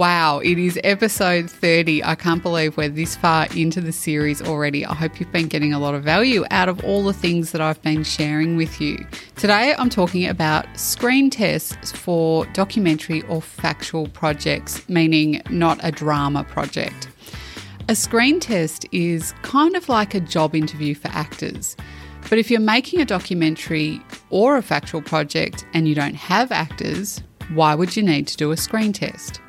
Wow, it is episode 30. I can't believe we're this far into the series already. I hope you've been getting a lot of value out of all the things that I've been sharing with you. Today, I'm talking about screen tests for documentary or factual projects, meaning not a drama project. A screen test is kind of like a job interview for actors. But if you're making a documentary or a factual project and you don't have actors, why would you need to do a screen test?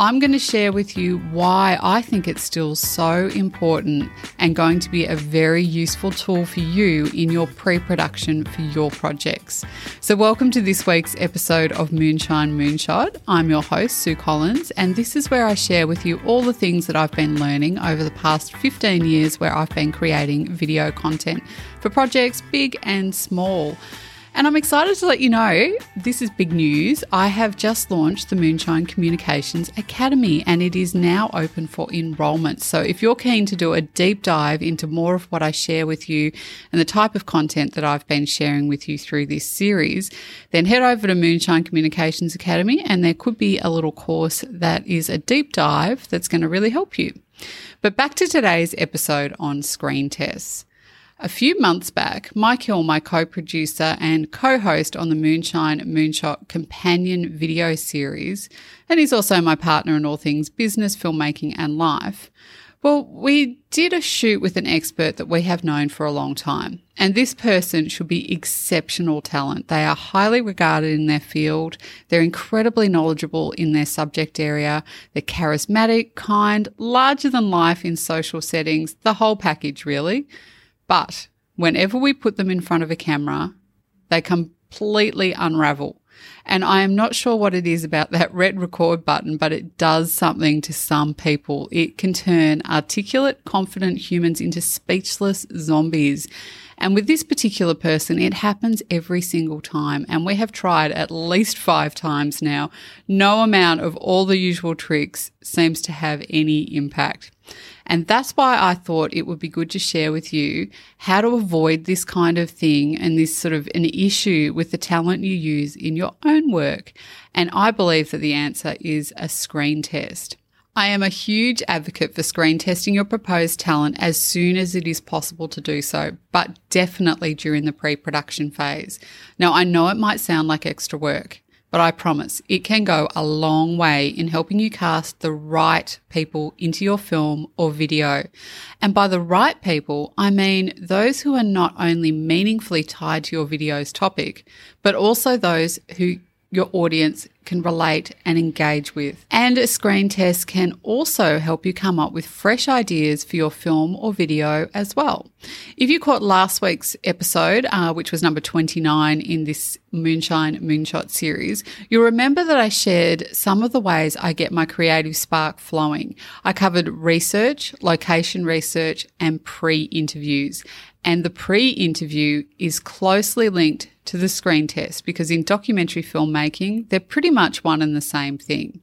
I'm going to share with you why I think it's still so important and going to be a very useful tool for you in your pre production for your projects. So, welcome to this week's episode of Moonshine Moonshot. I'm your host, Sue Collins, and this is where I share with you all the things that I've been learning over the past 15 years where I've been creating video content for projects big and small. And I'm excited to let you know this is big news. I have just launched the Moonshine Communications Academy and it is now open for enrollment. So if you're keen to do a deep dive into more of what I share with you and the type of content that I've been sharing with you through this series, then head over to Moonshine Communications Academy and there could be a little course that is a deep dive that's going to really help you. But back to today's episode on screen tests. A few months back, Mike Hill, my co producer and co host on the Moonshine Moonshot companion video series, and he's also my partner in all things business, filmmaking, and life. Well, we did a shoot with an expert that we have known for a long time, and this person should be exceptional talent. They are highly regarded in their field, they're incredibly knowledgeable in their subject area, they're charismatic, kind, larger than life in social settings, the whole package, really. But whenever we put them in front of a camera, they completely unravel. And I am not sure what it is about that red record button, but it does something to some people. It can turn articulate, confident humans into speechless zombies. And with this particular person, it happens every single time. And we have tried at least five times now. No amount of all the usual tricks seems to have any impact. And that's why I thought it would be good to share with you how to avoid this kind of thing and this sort of an issue with the talent you use in your own work. And I believe that the answer is a screen test. I am a huge advocate for screen testing your proposed talent as soon as it is possible to do so, but definitely during the pre production phase. Now, I know it might sound like extra work, but I promise it can go a long way in helping you cast the right people into your film or video. And by the right people, I mean those who are not only meaningfully tied to your video's topic, but also those who your audience can relate and engage with. And a screen test can also help you come up with fresh ideas for your film or video as well. If you caught last week's episode, uh, which was number 29 in this Moonshine Moonshot series, you'll remember that I shared some of the ways I get my creative spark flowing. I covered research, location research, and pre interviews. And the pre interview is closely linked to the screen test because in documentary filmmaking, they're pretty much one and the same thing.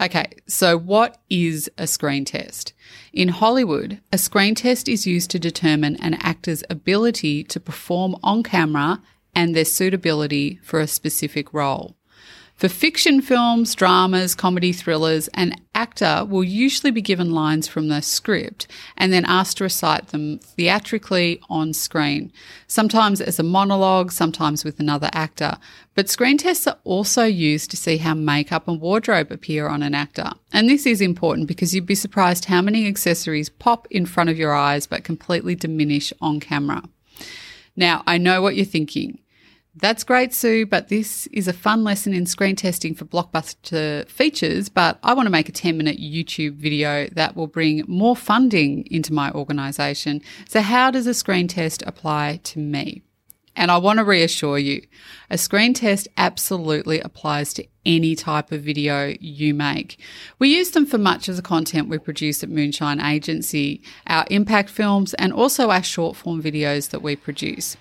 Okay, so what is a screen test? In Hollywood, a screen test is used to determine an actor's ability to perform on camera and their suitability for a specific role. For fiction films, dramas, comedy thrillers, an actor will usually be given lines from the script and then asked to recite them theatrically on screen, sometimes as a monologue, sometimes with another actor. But screen tests are also used to see how makeup and wardrobe appear on an actor. And this is important because you'd be surprised how many accessories pop in front of your eyes but completely diminish on camera. Now, I know what you're thinking. That's great, Sue, but this is a fun lesson in screen testing for blockbuster features. But I want to make a 10 minute YouTube video that will bring more funding into my organisation. So, how does a screen test apply to me? And I want to reassure you, a screen test absolutely applies to any type of video you make. We use them for much of the content we produce at Moonshine Agency, our impact films, and also our short form videos that we produce.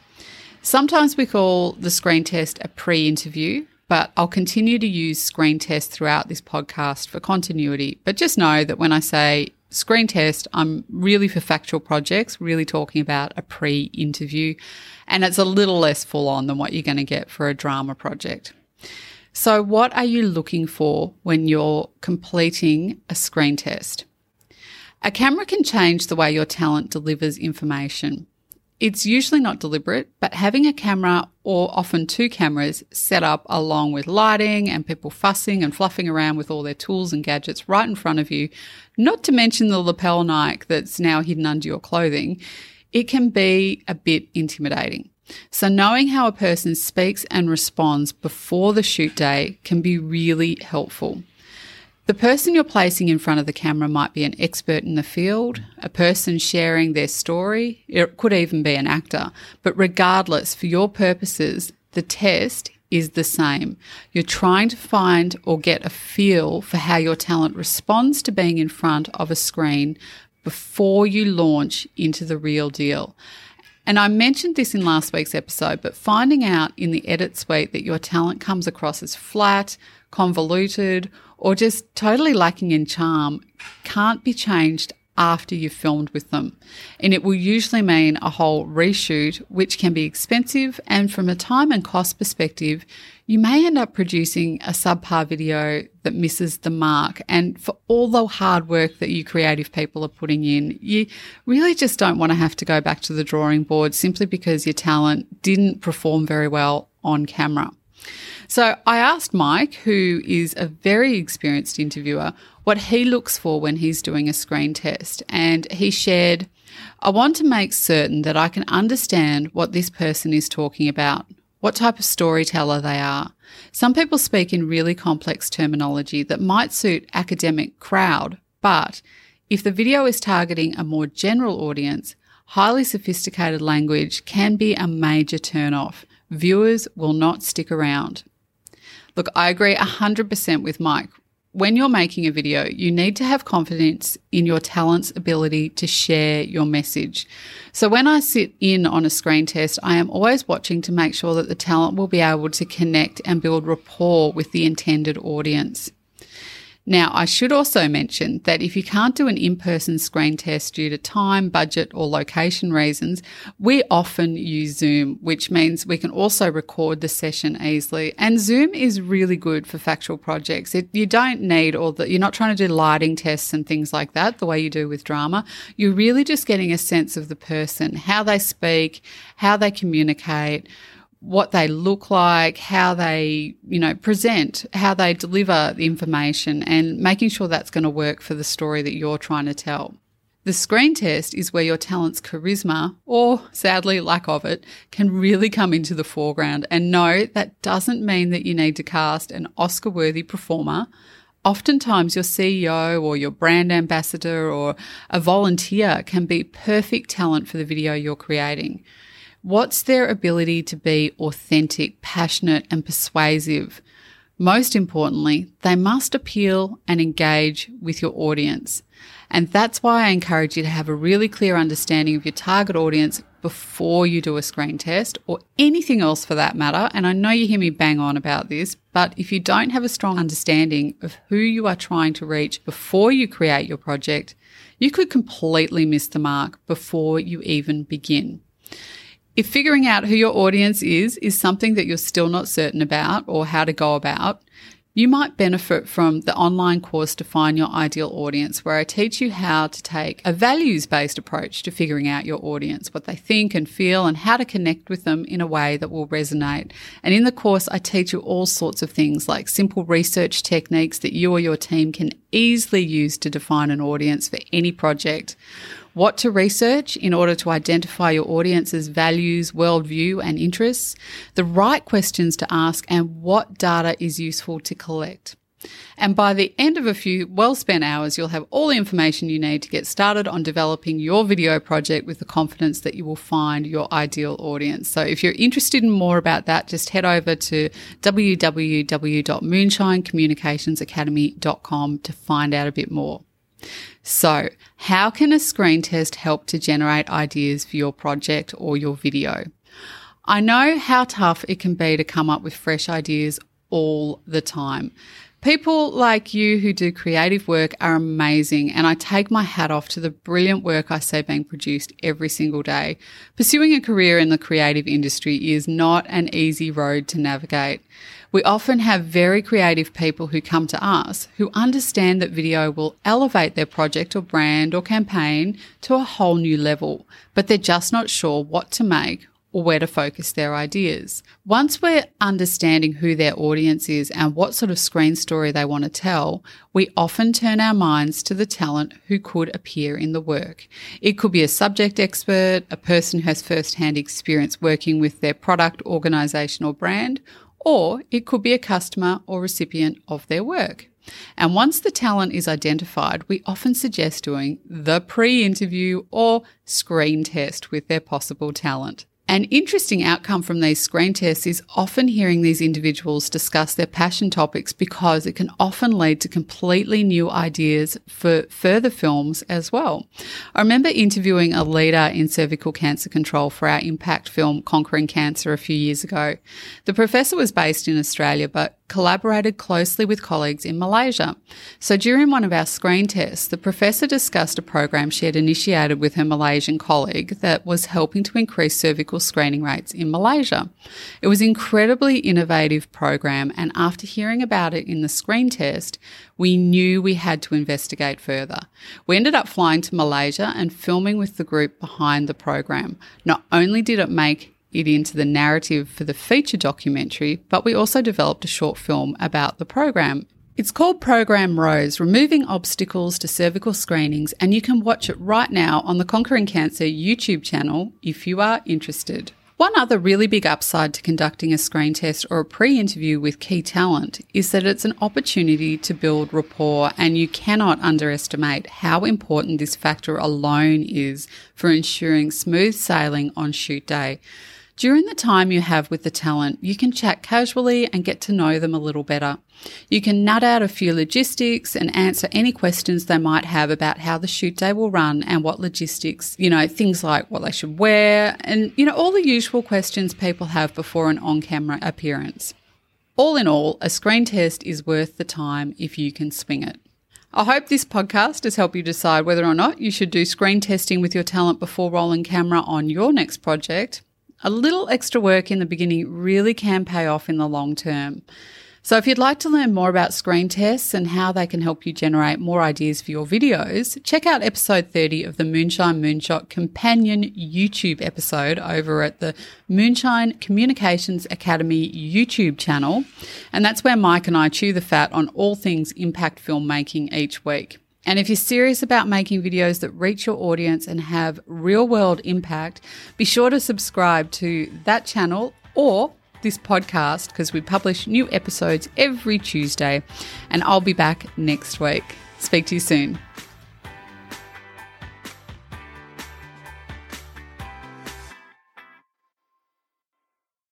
Sometimes we call the screen test a pre interview, but I'll continue to use screen test throughout this podcast for continuity. But just know that when I say screen test, I'm really for factual projects, really talking about a pre interview, and it's a little less full on than what you're going to get for a drama project. So, what are you looking for when you're completing a screen test? A camera can change the way your talent delivers information. It's usually not deliberate, but having a camera or often two cameras set up along with lighting and people fussing and fluffing around with all their tools and gadgets right in front of you, not to mention the lapel mic that's now hidden under your clothing, it can be a bit intimidating. So, knowing how a person speaks and responds before the shoot day can be really helpful. The person you're placing in front of the camera might be an expert in the field, a person sharing their story, it could even be an actor. But regardless, for your purposes, the test is the same. You're trying to find or get a feel for how your talent responds to being in front of a screen before you launch into the real deal. And I mentioned this in last week's episode, but finding out in the edit suite that your talent comes across as flat, convoluted, or just totally lacking in charm can't be changed after you've filmed with them. And it will usually mean a whole reshoot, which can be expensive. And from a time and cost perspective, you may end up producing a subpar video that misses the mark. And for all the hard work that you creative people are putting in, you really just don't want to have to go back to the drawing board simply because your talent didn't perform very well on camera. So I asked Mike, who is a very experienced interviewer, what he looks for when he's doing a screen test. And he shared, I want to make certain that I can understand what this person is talking about, what type of storyteller they are. Some people speak in really complex terminology that might suit academic crowd, but if the video is targeting a more general audience, highly sophisticated language can be a major turnoff. Viewers will not stick around. Look, I agree 100% with Mike. When you're making a video, you need to have confidence in your talent's ability to share your message. So when I sit in on a screen test, I am always watching to make sure that the talent will be able to connect and build rapport with the intended audience. Now, I should also mention that if you can't do an in-person screen test due to time, budget, or location reasons, we often use Zoom, which means we can also record the session easily. And Zoom is really good for factual projects. It, you don't need all the, you're not trying to do lighting tests and things like that the way you do with drama. You're really just getting a sense of the person, how they speak, how they communicate, what they look like, how they, you know, present, how they deliver the information and making sure that's going to work for the story that you're trying to tell. The screen test is where your talent's charisma, or sadly lack of it, can really come into the foreground. And no, that doesn't mean that you need to cast an Oscar worthy performer. Oftentimes, your CEO or your brand ambassador or a volunteer can be perfect talent for the video you're creating. What's their ability to be authentic, passionate, and persuasive? Most importantly, they must appeal and engage with your audience. And that's why I encourage you to have a really clear understanding of your target audience before you do a screen test or anything else for that matter. And I know you hear me bang on about this, but if you don't have a strong understanding of who you are trying to reach before you create your project, you could completely miss the mark before you even begin. If figuring out who your audience is is something that you're still not certain about or how to go about, you might benefit from the online course Define Your Ideal Audience, where I teach you how to take a values based approach to figuring out your audience, what they think and feel, and how to connect with them in a way that will resonate. And in the course, I teach you all sorts of things like simple research techniques that you or your team can easily use to define an audience for any project what to research in order to identify your audience's values, worldview, and interests, the right questions to ask, and what data is useful to collect. And by the end of a few well spent hours, you'll have all the information you need to get started on developing your video project with the confidence that you will find your ideal audience. So if you're interested in more about that, just head over to www.moonshinecommunicationsacademy.com to find out a bit more. So, how can a screen test help to generate ideas for your project or your video? I know how tough it can be to come up with fresh ideas all the time. People like you who do creative work are amazing, and I take my hat off to the brilliant work I see being produced every single day. Pursuing a career in the creative industry is not an easy road to navigate. We often have very creative people who come to us who understand that video will elevate their project or brand or campaign to a whole new level, but they're just not sure what to make or where to focus their ideas. Once we're understanding who their audience is and what sort of screen story they want to tell, we often turn our minds to the talent who could appear in the work. It could be a subject expert, a person who has first-hand experience working with their product, organization or brand, or it could be a customer or recipient of their work. And once the talent is identified, we often suggest doing the pre interview or screen test with their possible talent. An interesting outcome from these screen tests is often hearing these individuals discuss their passion topics because it can often lead to completely new ideas for further films as well. I remember interviewing a leader in cervical cancer control for our impact film Conquering Cancer a few years ago. The professor was based in Australia but collaborated closely with colleagues in Malaysia. So during one of our screen tests, the professor discussed a program she had initiated with her Malaysian colleague that was helping to increase cervical screening rates in Malaysia. It was an incredibly innovative program and after hearing about it in the screen test, we knew we had to investigate further. We ended up flying to Malaysia and filming with the group behind the program. Not only did it make it into the narrative for the feature documentary, but we also developed a short film about the program. It's called Program Rose Removing Obstacles to Cervical Screenings, and you can watch it right now on the Conquering Cancer YouTube channel if you are interested. One other really big upside to conducting a screen test or a pre interview with key talent is that it's an opportunity to build rapport, and you cannot underestimate how important this factor alone is for ensuring smooth sailing on shoot day. During the time you have with the talent, you can chat casually and get to know them a little better. You can nut out a few logistics and answer any questions they might have about how the shoot day will run and what logistics, you know, things like what they should wear and, you know, all the usual questions people have before an on camera appearance. All in all, a screen test is worth the time if you can swing it. I hope this podcast has helped you decide whether or not you should do screen testing with your talent before rolling camera on your next project a little extra work in the beginning really can pay off in the long term. So if you'd like to learn more about screen tests and how they can help you generate more ideas for your videos, check out episode 30 of the Moonshine Moonshot companion YouTube episode over at the Moonshine Communications Academy YouTube channel. And that's where Mike and I chew the fat on all things impact filmmaking each week. And if you're serious about making videos that reach your audience and have real world impact, be sure to subscribe to that channel or this podcast because we publish new episodes every Tuesday. And I'll be back next week. Speak to you soon.